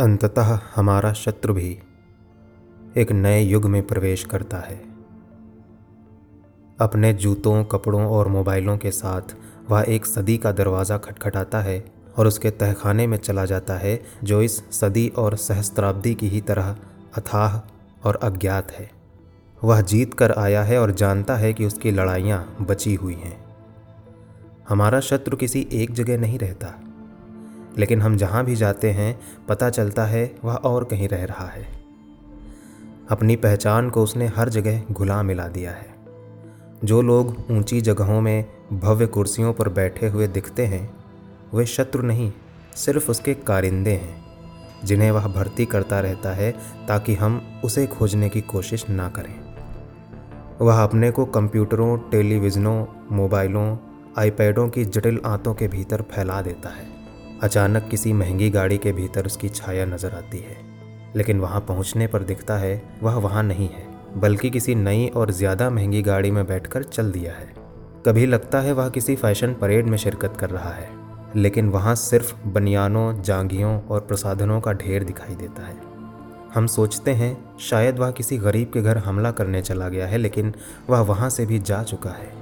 अंततः हमारा शत्रु भी एक नए युग में प्रवेश करता है। अपने जूतों, कपड़ों और मोबाइलों के साथ वह एक सदी का दरवाज़ा खटखटाता है और उसके तहखाने में चला जाता है, जो इस सदी और सहस्त्राब्दी की ही तरह अथाह और अज्ञात है। वह जीत कर आया है और जानता है कि उसकी लड़ाइयाँ बची हुई हैं। हमारा शत्रु किसी एक जगह नहीं रहता। लेकिन हम जहाँ भी जाते हैं, पता चलता है वह और कहीं रह रहा है। अपनी पहचान को उसने हर जगह घुला मिला दिया है। जो लोग ऊँची जगहों में भव्य कुर्सियों पर बैठे हुए दिखते हैं, वे शत्रु नहीं, सिर्फ़ उसके कारिंदे हैं, जिन्हें वह भर्ती करता रहता है ताकि हम उसे खोजने की कोशिश ना करें। वह अपने को कंप्यूटरों, टेलीविज़नों, मोबाइलों, आईपैडों की जटिल आंतों के भीतर फैला देता है। अचानक किसी महँगी गाड़ी के भीतर उसकी छाया नज़र आती है। लेकिन वहाँ पहुँचने पर दिखता है, वह वहाँ नहीं है, बल्कि किसी नई और ज़्यादा महँगी गाड़ी में बैठकर चल दिया है। कभी लगता है वह किसी फ़ैशन परेड में शिरकत कर रहा है, लेकिन वहाँ सिर्फ़ बनियानों, जांघियों और प्रसाधनों का ढेर दिखाई देता है। हम सोचते हैं, शायद वह किसी गरीब के घर हमला करने चला गया है, लेकिन वह वहाँ से भी जा चुका है।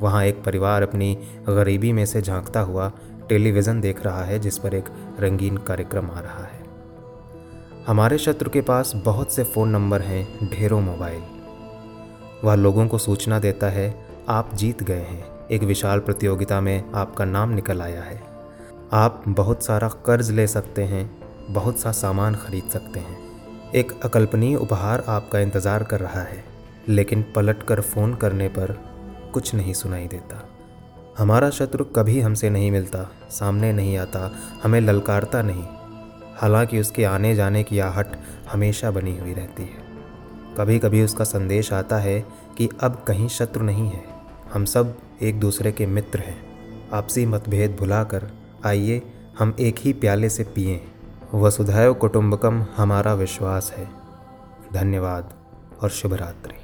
वहाँ एक परिवार अपनी गरीबी में से झांकता हुआ टेलीविज़न देख रहा है, जिस पर एक रंगीन कार्यक्रम आ रहा है। हमारे शत्रु के पास बहुत से फ़ोन नंबर हैं, ढेरों मोबाइल। वह लोगों को सूचना देता है, आप जीत गए हैं। एक विशाल प्रतियोगिता में आपका नाम निकल आया है। आप बहुत सारा कर्ज ले सकते हैं, बहुत सा सामान खरीद सकते हैं। एक अकल्पनीय उपहार आपका इंतज़ार कर रहा है, लेकिन पलट कर फ़ोन करने पर कुछ नहीं सुनाई देता। हमारा शत्रु कभी हमसे नहीं मिलता, सामने नहीं आता, हमें ललकारता नहीं। हालाँकि उसके आने जाने की आहट हमेशा बनी हुई रहती है। कभी कभी उसका संदेश आता है कि अब कहीं शत्रु नहीं है। हम सब एक दूसरे के मित्र हैं। आपसी मतभेद भुलाकर आइए, हम एक ही प्याले से पिए। वसुधैव कुटुंबकम हमारा विश्वास है। धन्यवाद और शुभ रात्रि